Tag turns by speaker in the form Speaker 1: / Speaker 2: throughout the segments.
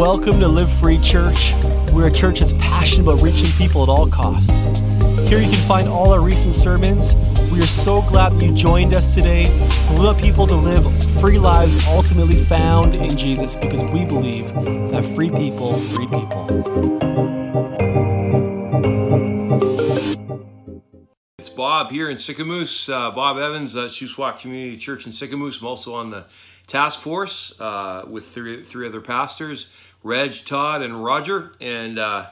Speaker 1: Welcome to Live Free Church. We're a church that's passionate about reaching people at all costs. Here you can find all our recent sermons. We are so glad that you joined us today. We want people to live free lives ultimately found in Jesus because we believe that free people, free people.
Speaker 2: It's Bob here in Sicamous. Uh, Bob Evans, uh, Shuswap Community Church in Sicamous. I'm also on the task force uh, with three, three other pastors, Reg, Todd, and Roger. And uh,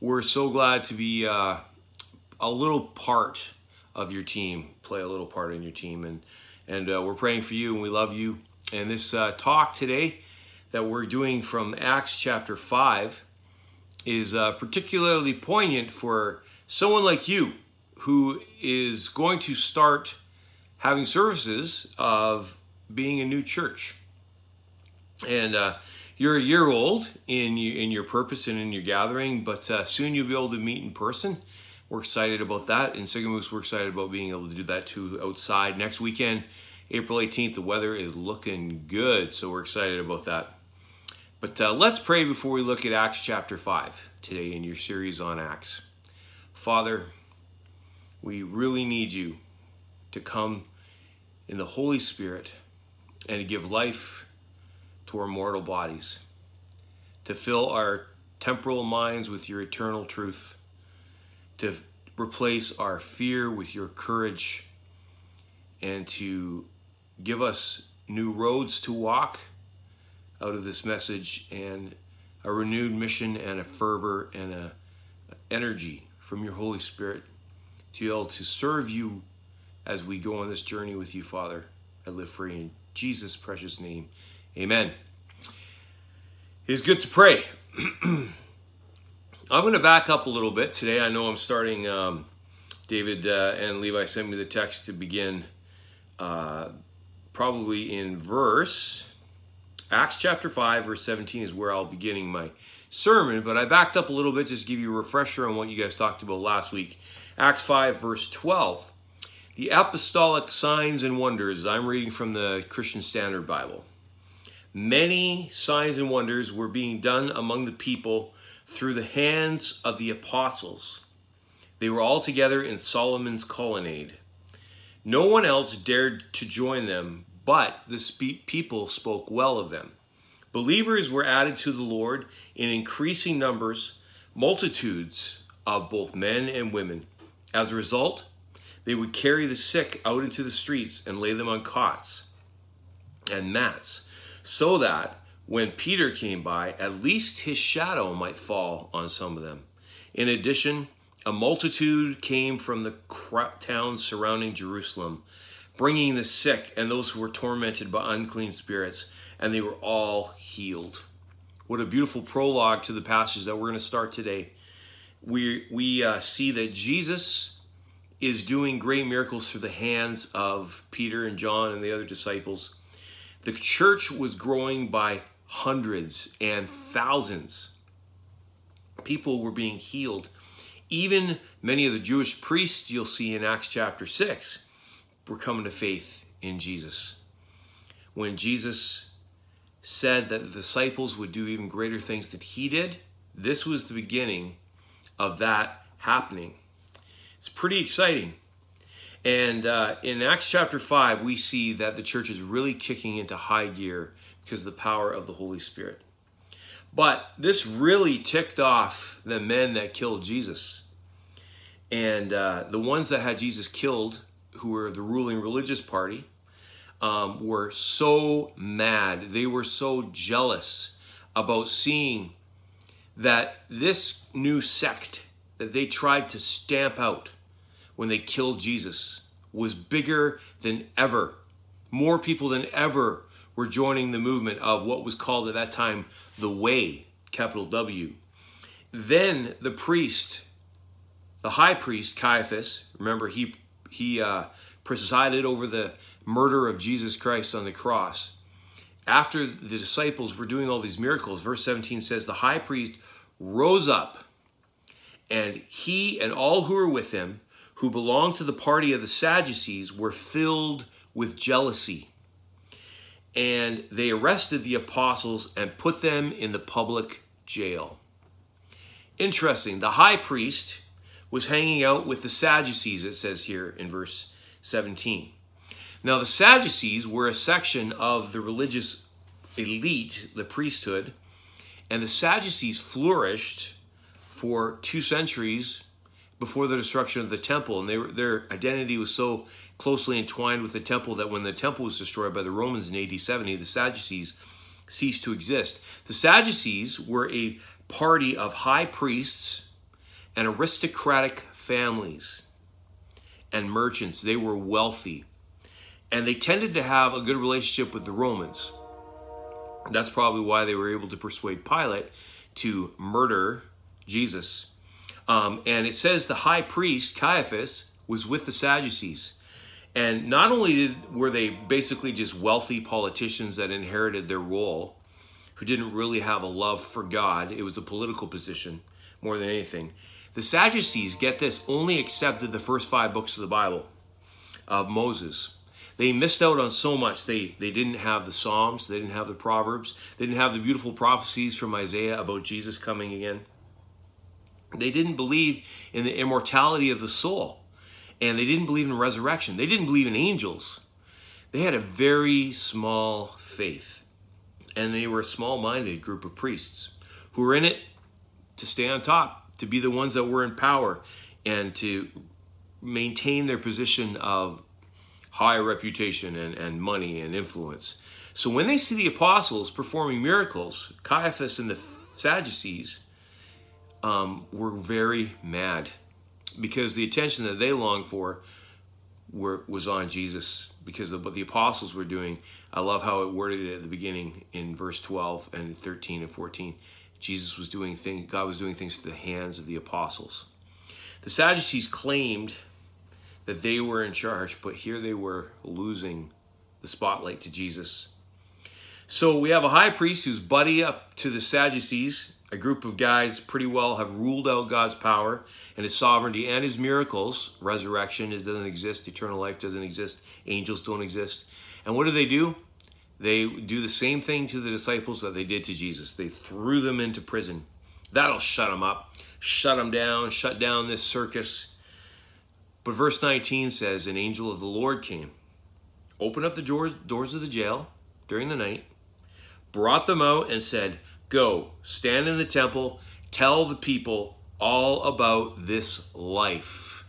Speaker 2: we're so glad to be uh, a little part of your team, play a little part in your team. And, and uh, we're praying for you and we love you. And this uh, talk today that we're doing from Acts chapter 5 is uh, particularly poignant for someone like you who is going to start having services of being a new church. And uh, you're a year old in in your purpose and in your gathering, but uh, soon you'll be able to meet in person. We're excited about that. and Sicamous, we're excited about being able to do that too outside next weekend, April 18th. The weather is looking good, so we're excited about that. But uh, let's pray before we look at Acts chapter 5 today in your series on Acts. Father, we really need you to come in the Holy Spirit and to give life to our mortal bodies, to fill our temporal minds with your eternal truth, to replace our fear with your courage, and to give us new roads to walk out of this message and a renewed mission and a fervor and a energy from your Holy Spirit to be able to serve you as we go on this journey with you, Father. I live free in Jesus' precious name. Amen. It is good to pray. I'm going to back up a little bit today. I know I'm starting. Um, David uh, and Levi sent me the text to begin, uh, probably in verse Acts chapter 5, verse 17 is where I'll be beginning my sermon, but I backed up a little bit just to give you a refresher on what you guys talked about last week. Acts 5, verse 12. The apostolic signs and wonders, I'm reading from the Christian Standard Bible. Many signs and wonders were being done among the people through the hands of the apostles. They were all together in Solomon's colonnade. No one else dared to join them, but the people spoke well of them. Believers were added to the Lord in increasing numbers, multitudes of both men and women. As a result, they would carry the sick out into the streets and lay them on cots and mats, so that when Peter came by, at least his shadow might fall on some of them. In addition, a multitude came from the towns surrounding Jerusalem, bringing the sick and those who were tormented by unclean spirits, and they were all healed. What a beautiful prologue to the passage that we're going to start today. We, we uh, see that Jesus is doing great miracles through the hands of Peter and John and the other disciples. The church was growing by hundreds and thousands. People were being healed. Even many of the Jewish priests you'll see in Acts chapter 6 were coming to faith in Jesus. When Jesus said that the disciples would do even greater things than he did, this was the beginning of that happening. It's pretty exciting. And uh, in Acts chapter 5, we see that the church is really kicking into high gear because of the power of the Holy Spirit. But this really ticked off the men that killed Jesus. And uh, the ones that had Jesus killed, who were the ruling religious party, um, were so mad. They were so jealous about seeing that this new sect that they tried to stamp out when they killed Jesus was bigger than ever. More people than ever were joining the movement of what was called at that time the Way, capital W. Then the priest, the high priest Caiaphas, remember he he uh, presided over the murder of Jesus Christ on the cross. After the disciples were doing all these miracles, verse 17 says the high priest rose up and he and all who were with him, who belonged to the party of the Sadducees, were filled with jealousy. and they arrested the apostles and put them in the public jail. Interesting, the high priest was hanging out with the Sadducees, it says here in verse 17. Now, the Sadducees were a section of the religious elite, the priesthood, and the Sadducees flourished for two centuries before the destruction of the temple, and they were, their identity was so closely entwined with the temple that when the temple was destroyed by the Romans in AD 70, the Sadducees ceased to exist. The Sadducees were a party of high priests and aristocratic families and merchants. They were wealthy. And they tended to have a good relationship with the Romans. That's probably why they were able to persuade Pilate to murder Jesus. Um, and it says the high priest, Caiaphas, was with the Sadducees. And not only did, were they basically just wealthy politicians that inherited their role, who didn't really have a love for God, it was a political position more than anything. The Sadducees, get this, only accepted the first five books of the Bible of Moses. They missed out on so much. They, they didn't have the Psalms, they didn't have the Proverbs, they didn't have the beautiful prophecies from Isaiah about Jesus coming again. They didn't believe in the immortality of the soul, and they didn't believe in resurrection. They didn't believe in angels. They had a very small faith, and they were a small minded group of priests who were in it to stay on top, to be the ones that were in power, and to maintain their position of high reputation and, and money and influence. So when they see the apostles performing miracles, Caiaphas and the Sadducees um, were very mad because the attention that they longed for were, was on Jesus because of what the apostles were doing. I love how it worded it at the beginning in verse 12 and 13 and 14. Jesus was doing things, God was doing things to the hands of the apostles. The Sadducees claimed that they were in charge, but here they were losing the spotlight to Jesus. So we have a high priest who's buddy up to the Sadducees, a group of guys pretty well have ruled out God's power and his sovereignty and his miracles. Resurrection doesn't exist, eternal life doesn't exist, angels don't exist. And what do they do? They do the same thing to the disciples that they did to Jesus. They threw them into prison. That'll shut them up, shut them down, shut down this circus. But verse 19 says, An angel of the Lord came, opened up the doors of the jail during the night, brought them out, and said, Go, stand in the temple, tell the people all about this life.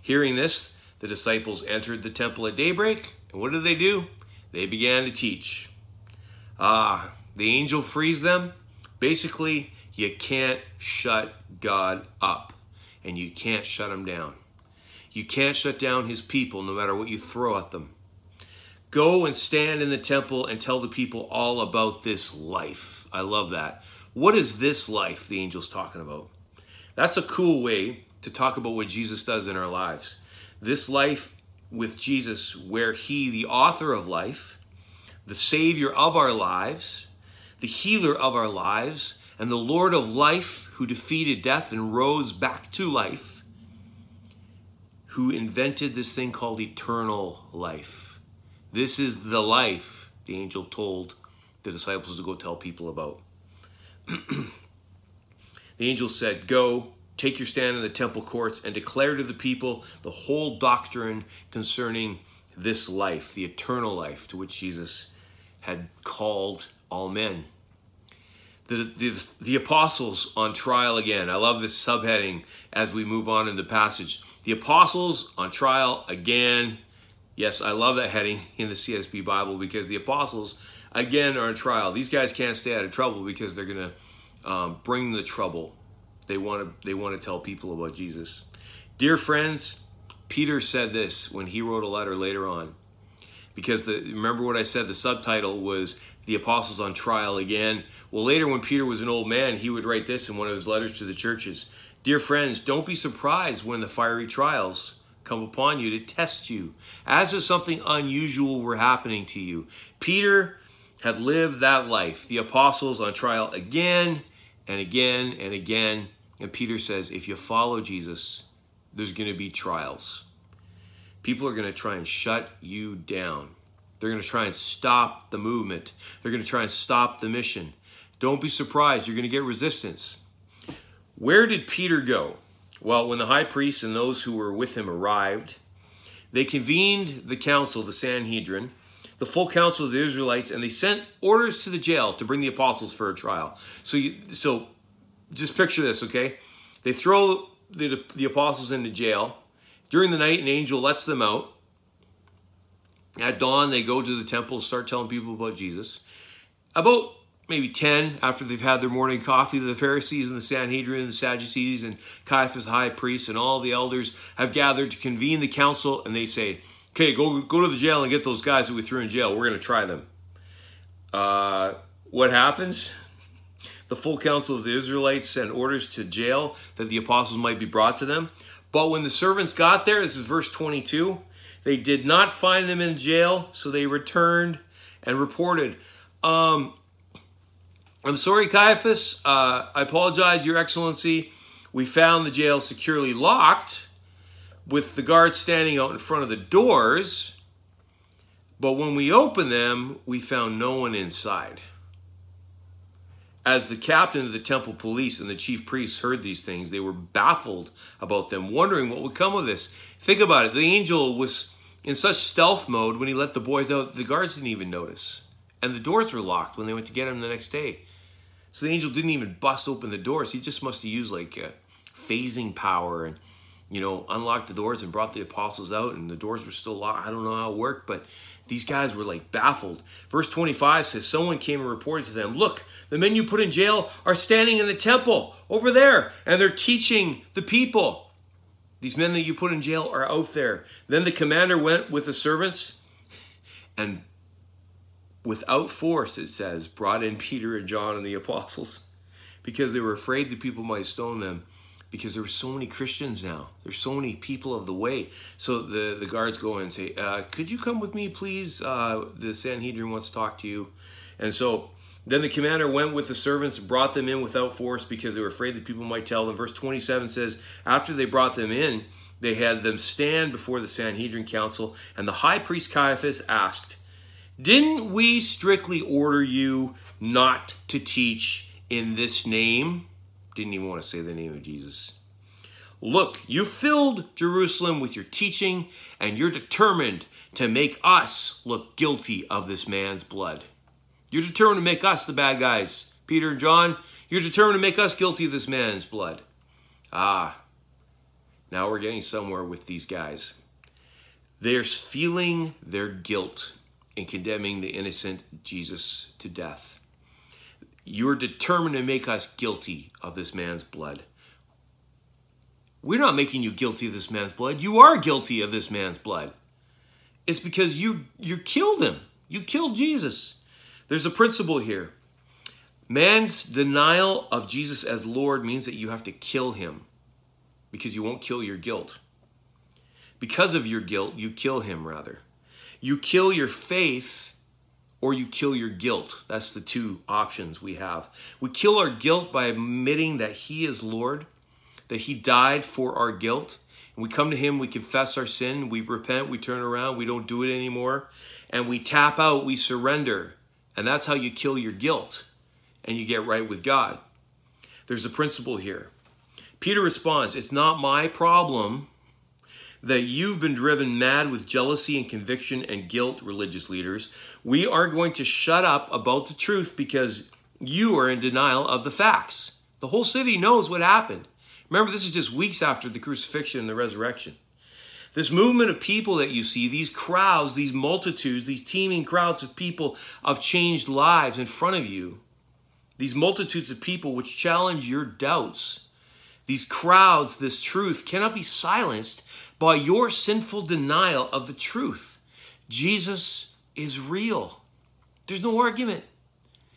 Speaker 2: Hearing this, the disciples entered the temple at daybreak, and what did they do? They began to teach. Ah, the angel frees them. Basically, you can't shut God up, and you can't shut him down. You can't shut down his people no matter what you throw at them. Go and stand in the temple and tell the people all about this life. I love that. What is this life the angel's talking about? That's a cool way to talk about what Jesus does in our lives. This life with Jesus, where he, the author of life, the savior of our lives, the healer of our lives, and the Lord of life who defeated death and rose back to life, who invented this thing called eternal life. This is the life the angel told the disciples to go tell people about. the angel said, Go, take your stand in the temple courts, and declare to the people the whole doctrine concerning this life, the eternal life to which Jesus had called all men. The, the, the, apostles on trial again. I love this subheading as we move on in the passage. The apostles on trial again. Yes, I love that heading in the CSB Bible because the apostles again are in trial. These guys can't stay out of trouble because they're going to um, bring the trouble. They want to they want to tell people about Jesus. Dear friends, Peter said this when he wrote a letter later on. Because the remember what I said the subtitle was the apostles on trial again. Well, later when Peter was an old man, he would write this in one of his letters to the churches. Dear friends, don't be surprised when the fiery trials come upon you to test you, as if something unusual were happening to you. Peter had lived that life. The apostles on trial again and again and again. And Peter says, if you follow Jesus, there's going to be trials. People are going to try and shut you down. They're going to try and stop the movement. They're going to try and stop the mission. Don't be surprised. You're going to get resistance. Where did Peter go? Well, when the high priest and those who were with him arrived, they convened the council, the Sanhedrin, the full council of the Israelites, and they sent orders to the jail to bring the apostles for a trial. So, you, so just picture this, okay? They throw the, the apostles into jail. During the night, an angel lets them out. At dawn, they go to the temple, start telling people about Jesus. About maybe 10 after they've had their morning coffee, the Pharisees and the Sanhedrin and the Sadducees and Caiaphas the high priest and all the elders have gathered to convene the council and they say, okay, go, go to the jail and get those guys that we threw in jail. We're going to try them. Uh, what happens? The full council of the Israelites sent orders to jail that the apostles might be brought to them. But when the servants got there, this is verse 22, they did not find them in jail, so they returned and reported. Um, I'm sorry, Caiaphas. Uh, I apologize, Your Excellency. We found the jail securely locked with the guards standing out in front of the doors. But when we opened them, we found no one inside. As the captain of the temple police and the chief priests heard these things, they were baffled about them, wondering what would come of this. Think about it. The angel was in such stealth mode when he let the boys out, the guards didn't even notice. And the doors were locked when they went to get him the next day. So the angel didn't even bust open the doors. He just must have used like phasing power and, you know, unlocked the doors and brought the apostles out, and the doors were still locked. I don't know how it worked, but these guys were like baffled. Verse 25 says, Someone came and reported to them, Look, the men you put in jail are standing in the temple over there, and they're teaching the people. These men that you put in jail are out there. Then the commander went with the servants and without force, it says, brought in Peter and John and the apostles because they were afraid that people might stone them because there were so many Christians now. There's so many people of the way. So the, the guards go and say, uh, Could you come with me, please? Uh, the Sanhedrin wants to talk to you. And so then the commander went with the servants brought them in without force because they were afraid that people might tell them. Verse 27 says, After they brought them in, they had them stand before the Sanhedrin council, and the high priest Caiaphas asked, didn't we strictly order you not to teach in this name? Didn't even want to say the name of Jesus. Look, you filled Jerusalem with your teaching, and you're determined to make us look guilty of this man's blood. You're determined to make us the bad guys. Peter and John, you're determined to make us guilty of this man's blood. Ah, now we're getting somewhere with these guys. They're feeling their guilt in condemning the innocent Jesus to death. You're determined to make us guilty of this man's blood. We're not making you guilty of this man's blood. You are guilty of this man's blood. It's because you you killed him. You killed Jesus. There's a principle here. Man's denial of Jesus as Lord means that you have to kill him because you won't kill your guilt. Because of your guilt, you kill him rather. You kill your faith or you kill your guilt. That's the two options we have. We kill our guilt by admitting that He is Lord, that He died for our guilt. And we come to Him, we confess our sin, we repent, we turn around, we don't do it anymore, and we tap out, we surrender. And that's how you kill your guilt and you get right with God. There's a principle here. Peter responds, It's not my problem that you've been driven mad with jealousy and conviction and guilt, religious leaders. We are going to shut up about the truth because you are in denial of the facts. The whole city knows what happened. Remember, this is just weeks after the crucifixion and the resurrection. This movement of people that you see, these crowds, these multitudes, these teeming crowds of people of changed lives in front of you, these multitudes of people which challenge your doubts, these crowds, this truth cannot be silenced by your sinful denial of the truth. Jesus is real. There's no argument.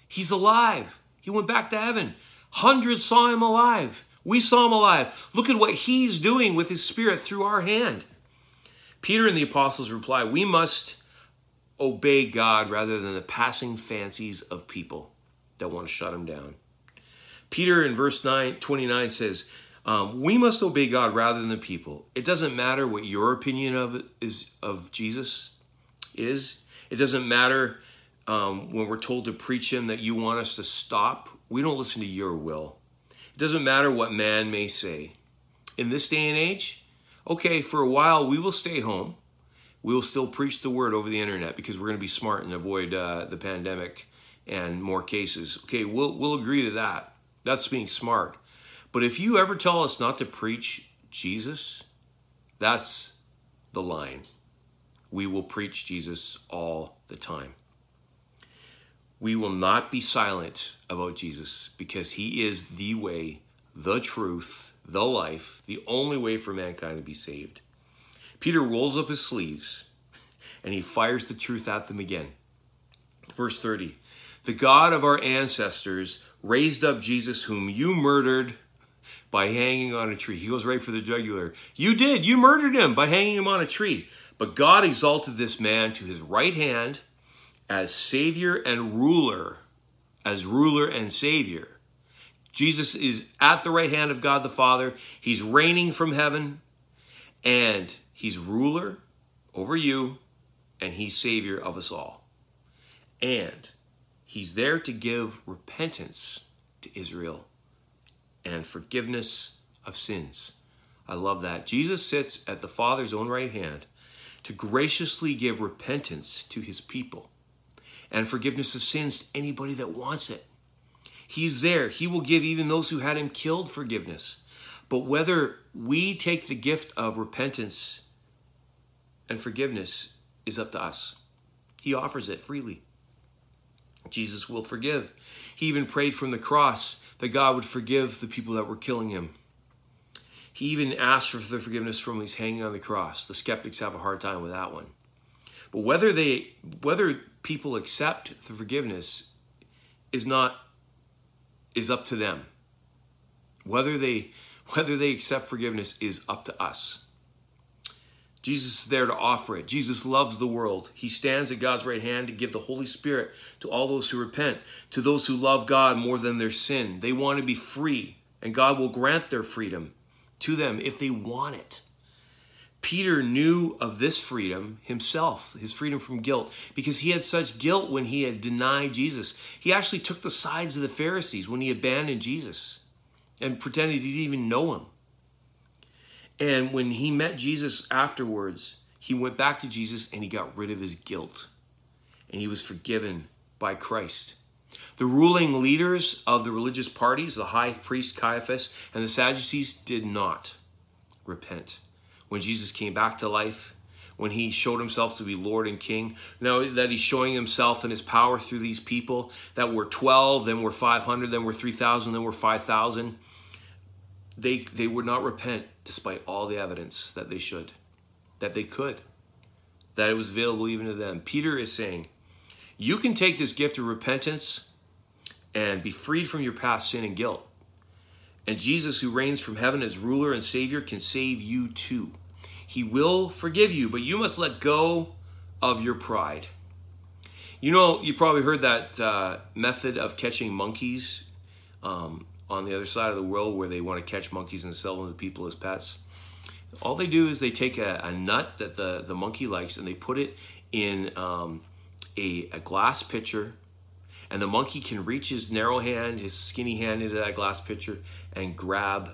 Speaker 2: He's alive. He went back to heaven. Hundreds saw him alive. We saw him alive. Look at what he's doing with his spirit through our hand. Peter and the apostles reply, We must obey God rather than the passing fancies of people that want to shut him down. Peter in verse 9, 29 says, um, we must obey God rather than the people. It doesn't matter what your opinion of is of Jesus is. It doesn't matter um, when we're told to preach Him that you want us to stop. We don't listen to your will. It doesn't matter what man may say. In this day and age, okay, for a while we will stay home. We will still preach the word over the internet because we're going to be smart and avoid uh, the pandemic and more cases. Okay, we'll, we'll agree to that. That's being smart. But if you ever tell us not to preach Jesus, that's the line. We will preach Jesus all the time. We will not be silent about Jesus because he is the way, the truth, the life, the only way for mankind to be saved. Peter rolls up his sleeves and he fires the truth at them again. Verse 30 The God of our ancestors raised up Jesus, whom you murdered by hanging on a tree. He goes right for the jugular. You did. You murdered him by hanging him on a tree. But God exalted this man to his right hand as Savior and ruler, as ruler and Savior. Jesus is at the right hand of God the Father. He's reigning from heaven, and He's ruler over you, and He's Savior of us all. And He's there to give repentance to Israel and forgiveness of sins. I love that. Jesus sits at the Father's own right hand to graciously give repentance to his people and forgiveness of sins to anybody that wants it. He's there. He will give even those who had him killed forgiveness. But whether we take the gift of repentance and forgiveness is up to us. He offers it freely. Jesus will forgive. He even prayed from the cross that God would forgive the people that were killing him. He even asked for the forgiveness from when he's hanging on the cross. The skeptics have a hard time with that one. But whether they whether people accept the forgiveness is not is up to them. Whether they whether they accept forgiveness is up to us. Jesus is there to offer it. Jesus loves the world. He stands at God's right hand to give the Holy Spirit to all those who repent, to those who love God more than their sin. They want to be free, and God will grant their freedom to them if they want it. Peter knew of this freedom himself, his freedom from guilt, because he had such guilt when he had denied Jesus. He actually took the sides of the Pharisees when he abandoned Jesus and pretended he didn't even know him. And when he met Jesus afterwards, he went back to Jesus and he got rid of his guilt. And he was forgiven by Christ. The ruling leaders of the religious parties, the high priest Caiaphas and the Sadducees, did not repent when Jesus came back to life, when he showed himself to be Lord and King. Now that he's showing himself and his power through these people that were 12, then were 500, then were 3,000, then were 5,000. They, they would not repent despite all the evidence that they should, that they could, that it was available even to them. Peter is saying, You can take this gift of repentance and be freed from your past sin and guilt. And Jesus, who reigns from heaven as ruler and Savior, can save you too. He will forgive you, but you must let go of your pride. You know, you probably heard that uh, method of catching monkeys um, on the other side of the world where they want to catch monkeys and sell them to people as pets. All they do is they take a, a nut that the, the monkey likes and they put it in um, a, a glass pitcher and the monkey can reach his narrow hand, his skinny hand into that glass pitcher and grab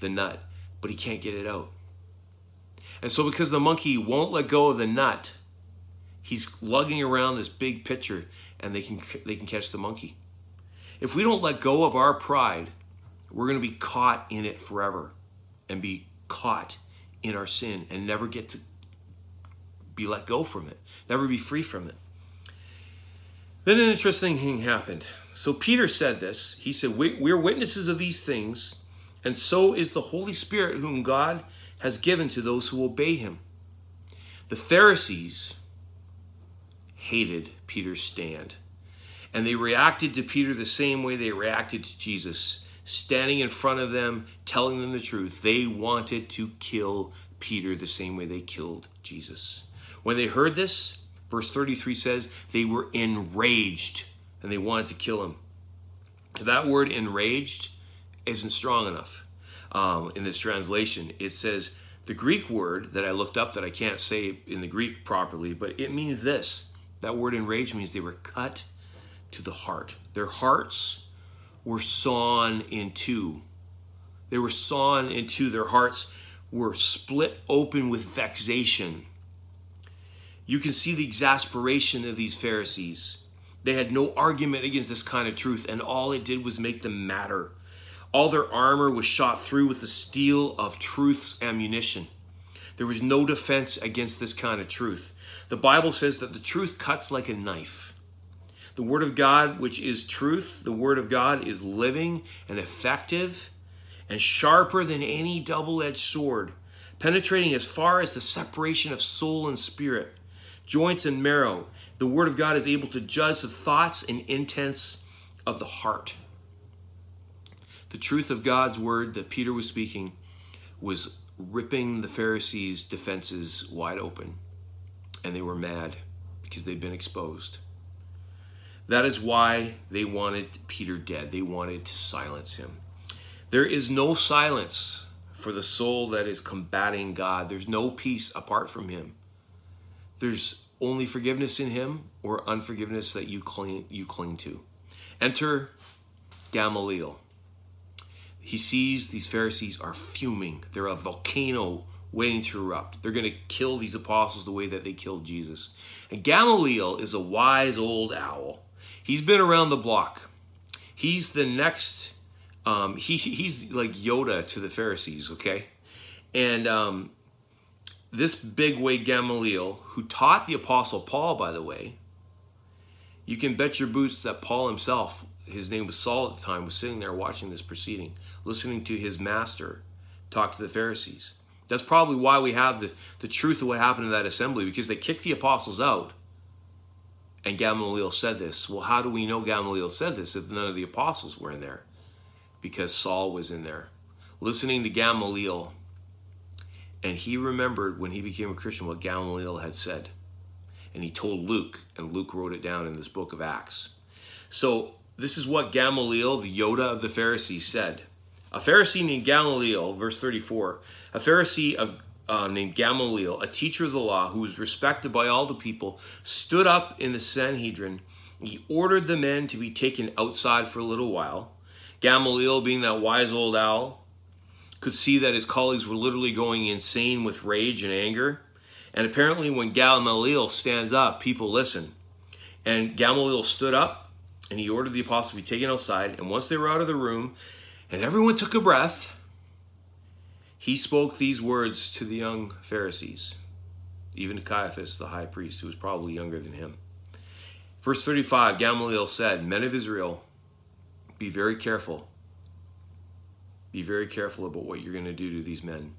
Speaker 2: the nut, but he can't get it out. And so, because the monkey won't let go of the nut, he's lugging around this big pitcher and they can, they can catch the monkey. If we don't let go of our pride, we're going to be caught in it forever and be caught in our sin and never get to be let go from it, never be free from it. Then an interesting thing happened. So Peter said this. He said, We're witnesses of these things, and so is the Holy Spirit, whom God has given to those who obey him. The Pharisees hated Peter's stand, and they reacted to Peter the same way they reacted to Jesus, standing in front of them, telling them the truth. They wanted to kill Peter the same way they killed Jesus. When they heard this, verse 33 says, they were enraged and they wanted to kill him. That word enraged isn't strong enough um, in this translation. It says the Greek word that I looked up that I can't say in the Greek properly, but it means this That word enraged means they were cut to the heart. Their hearts were sawn in two. They were sawn in two. Their hearts were split open with vexation. You can see the exasperation of these Pharisees. They had no argument against this kind of truth, and all it did was make them madder. All their armor was shot through with the steel of truth's ammunition. There was no defense against this kind of truth. The Bible says that the truth cuts like a knife. The Word of God, which is truth, the Word of God is living and effective and sharper than any double edged sword, penetrating as far as the separation of soul and spirit, joints and marrow. The Word of God is able to judge the thoughts and intents of the heart. The truth of God's Word that Peter was speaking was ripping the Pharisees' defenses wide open, and they were mad because they'd been exposed. That is why they wanted Peter dead. They wanted to silence him. There is no silence for the soul that is combating God. There's no peace apart from Him. There's only forgiveness in Him or unforgiveness that you cling, you cling to. Enter Gamaliel. He sees these Pharisees are fuming. They're a volcano waiting to erupt. They're going to kill these apostles the way that they killed Jesus. And Gamaliel is a wise old owl. He's been around the block. He's the next um, he, he's like Yoda to the Pharisees, okay? And um, this big way Gamaliel, who taught the Apostle Paul, by the way, you can bet your boots that Paul himself, his name was Saul at the time, was sitting there watching this proceeding, listening to his master talk to the Pharisees. That's probably why we have the, the truth of what happened in that assembly, because they kicked the apostles out. And Gamaliel said this. Well, how do we know Gamaliel said this if none of the apostles were in there? because Saul was in there, listening to Gamaliel. And he remembered when he became a Christian what Gamaliel had said. And he told Luke, and Luke wrote it down in this book of Acts. So, this is what Gamaliel, the Yoda of the Pharisees, said. A Pharisee named Gamaliel, verse 34, a Pharisee of uh, named Gamaliel, a teacher of the law who was respected by all the people, stood up in the Sanhedrin. He ordered the men to be taken outside for a little while. Gamaliel, being that wise old owl, could see that his colleagues were literally going insane with rage and anger. And apparently, when Gamaliel stands up, people listen. And Gamaliel stood up and he ordered the apostles to be taken outside. And once they were out of the room and everyone took a breath, he spoke these words to the young Pharisees, even to Caiaphas, the high priest, who was probably younger than him. Verse 35 Gamaliel said, Men of Israel, be very careful. Be very careful about what you're going to do to these men.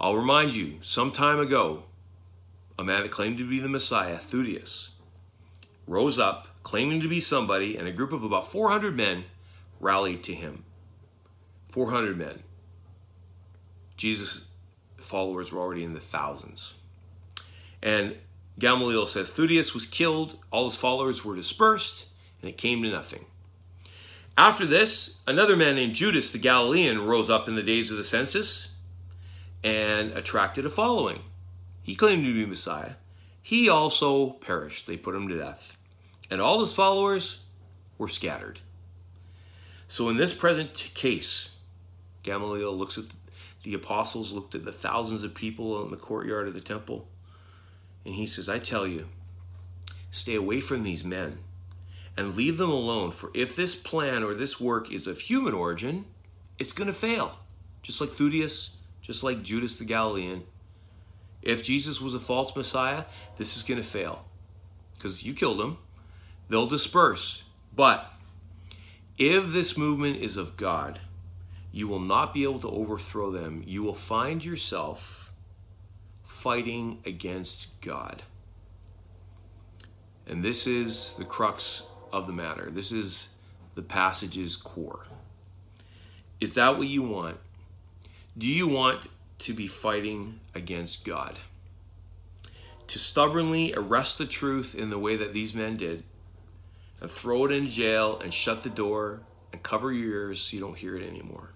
Speaker 2: I'll remind you, some time ago, a man that claimed to be the Messiah, Theudius, rose up claiming to be somebody, and a group of about 400 men rallied to him. 400 men. Jesus' followers were already in the thousands. And Gamaliel says Theudius was killed, all his followers were dispersed, and it came to nothing. After this, another man named Judas the Galilean rose up in the days of the census and attracted a following. He claimed to be Messiah. He also perished. They put him to death. And all his followers were scattered. So, in this present case, Gamaliel looks at the apostles, looked at the thousands of people in the courtyard of the temple, and he says, I tell you, stay away from these men and leave them alone. For if this plan or this work is of human origin, it's going to fail. Just like Theudius, just like Judas the Galilean. If Jesus was a false Messiah, this is going to fail. Because you killed him, they'll disperse. But if this movement is of God, you will not be able to overthrow them. You will find yourself fighting against God. And this is the crux of the matter. This is the passage's core. Is that what you want? Do you want to be fighting against God? To stubbornly arrest the truth in the way that these men did, and throw it in jail and shut the door and cover your ears so you don't hear it anymore.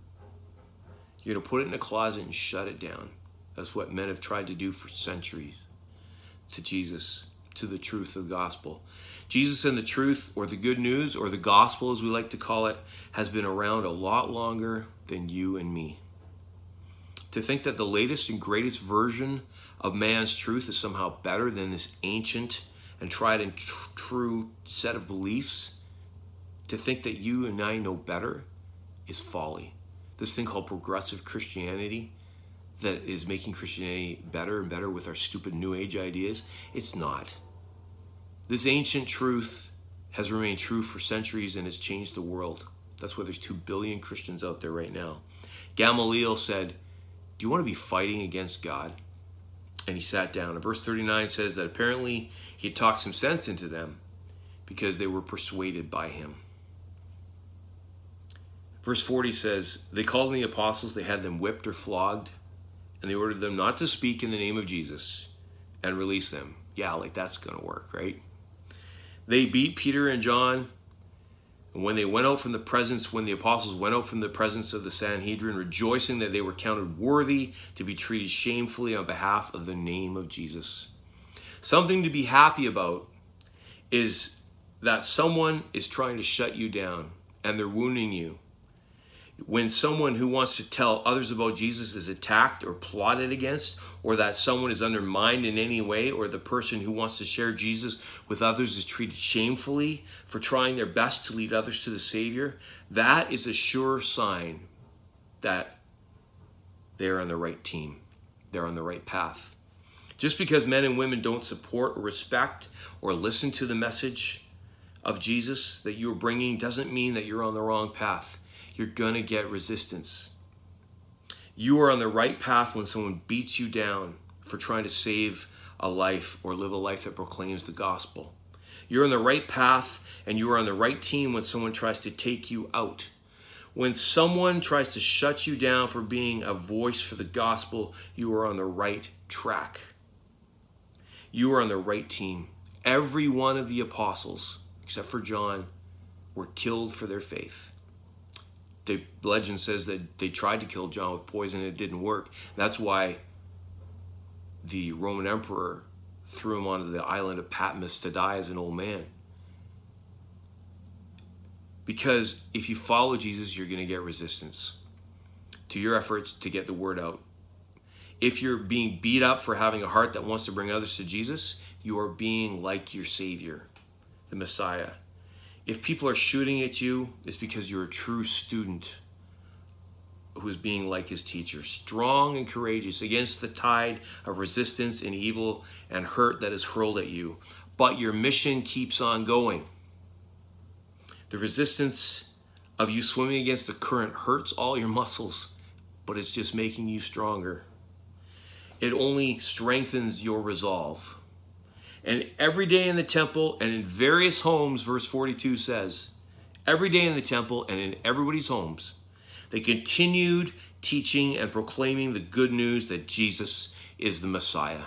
Speaker 2: You're to put it in a closet and shut it down. That's what men have tried to do for centuries to Jesus. to the truth of the gospel. Jesus and the truth, or the good news, or the gospel as we like to call it, has been around a lot longer than you and me. To think that the latest and greatest version of man's truth is somehow better than this ancient and tried and tr- true set of beliefs, to think that you and I know better is folly. This thing called progressive Christianity that is making Christianity better and better with our stupid New Age ideas, it's not. This ancient truth has remained true for centuries and has changed the world. That's why there's 2 billion Christians out there right now. Gamaliel said, Do you want to be fighting against God? And he sat down. And verse 39 says that apparently he talked some sense into them because they were persuaded by him. Verse 40 says, They called in the apostles, they had them whipped or flogged, and they ordered them not to speak in the name of Jesus and release them. Yeah, like that's going to work, right? They beat Peter and John. And when they went out from the presence, when the apostles went out from the presence of the Sanhedrin, rejoicing that they were counted worthy to be treated shamefully on behalf of the name of Jesus. Something to be happy about is that someone is trying to shut you down and they're wounding you when someone who wants to tell others about Jesus is attacked or plotted against, or that someone is undermined in any way, or the person who wants to share Jesus with others is treated shamefully for trying their best to lead others to the Savior, that is a sure sign that they're on the right team, they're on the right path. Just because men and women don't support or respect or listen to the message of Jesus that you're bringing doesn't mean that you're on the wrong path you're going to get resistance. You are on the right path when someone beats you down for trying to save a life or live a life that proclaims the gospel. You're on the right path and you are on the right team when someone tries to take you out. When someone tries to shut you down for being a voice for the gospel, you are on the right track. You are on the right team. Every one of the apostles, except for John, were killed for their faith the legend says that they tried to kill John with poison and it didn't work. That's why the Roman emperor threw him onto the island of Patmos to die as an old man. Because if you follow Jesus, you're going to get resistance to your efforts to get the word out. If you're being beat up for having a heart that wants to bring others to Jesus, you are being like your Savior, the Messiah. If people are shooting at you, it's because you're a true student who's being like his teacher, strong and courageous against the tide of resistance and evil and hurt that is hurled at you. But your mission keeps on going. The resistance of you swimming against the current hurts all your muscles, but it's just making you stronger. It only strengthens your resolve. And every day in the temple and in various homes, verse 42 says, every day in the temple and in everybody's homes, they continued teaching and proclaiming the good news that Jesus is the Messiah.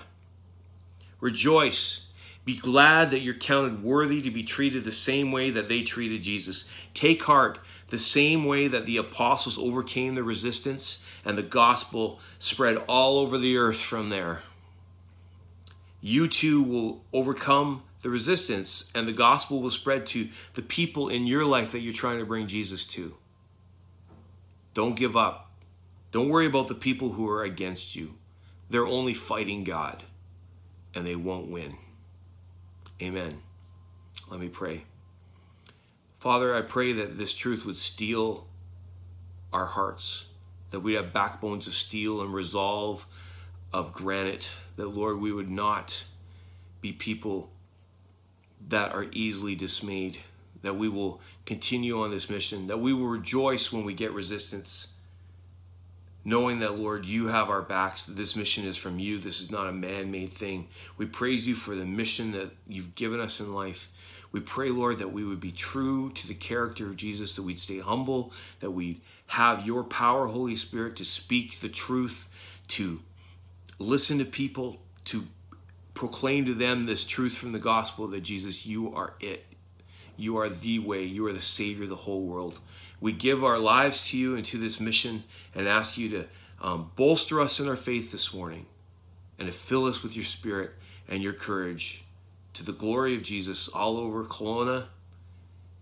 Speaker 2: Rejoice. Be glad that you're counted worthy to be treated the same way that they treated Jesus. Take heart the same way that the apostles overcame the resistance and the gospel spread all over the earth from there you too will overcome the resistance and the gospel will spread to the people in your life that you're trying to bring Jesus to. Don't give up. Don't worry about the people who are against you. They're only fighting God and they won't win. Amen. Let me pray. Father, I pray that this truth would steal our hearts, that we'd have backbones of steel and resolve of granite that, Lord, we would not be people that are easily dismayed, that we will continue on this mission, that we will rejoice when we get resistance, knowing that, Lord, you have our backs, that this mission is from you. This is not a man made thing. We praise you for the mission that you've given us in life. We pray, Lord, that we would be true to the character of Jesus, that we'd stay humble, that we'd have your power, Holy Spirit, to speak the truth, to listen to people, to proclaim to them this truth from the gospel that Jesus, you are it. You are the way. You are the Savior of the whole world. We give our lives to you and to this mission and ask you to um, bolster us in our faith this morning and to fill us with your spirit and your courage to the glory of Jesus all over Kelowna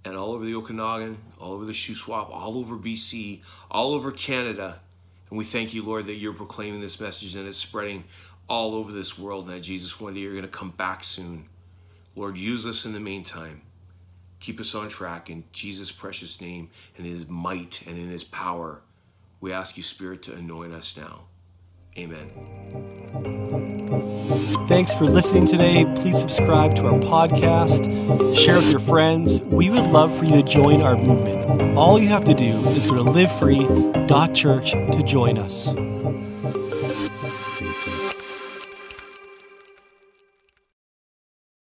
Speaker 2: and all over the Okanagan, all over the Shuswap, all over BC, all over Canada. And we thank you, Lord, that you're proclaiming this message and it's spreading all over this world. And that Jesus, one day you're going to come back soon. Lord, use us in the meantime. Keep us on track in Jesus' precious name and in his might and in his power. We ask you, Spirit, to anoint us now. Amen.
Speaker 1: Thanks for listening today. Please subscribe to our podcast, share with your friends. We would love for you to join our movement. All you have to do is go to livefree.church to join us.